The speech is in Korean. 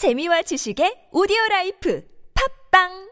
재미와 지식의 오디오 라이프. 팝빵!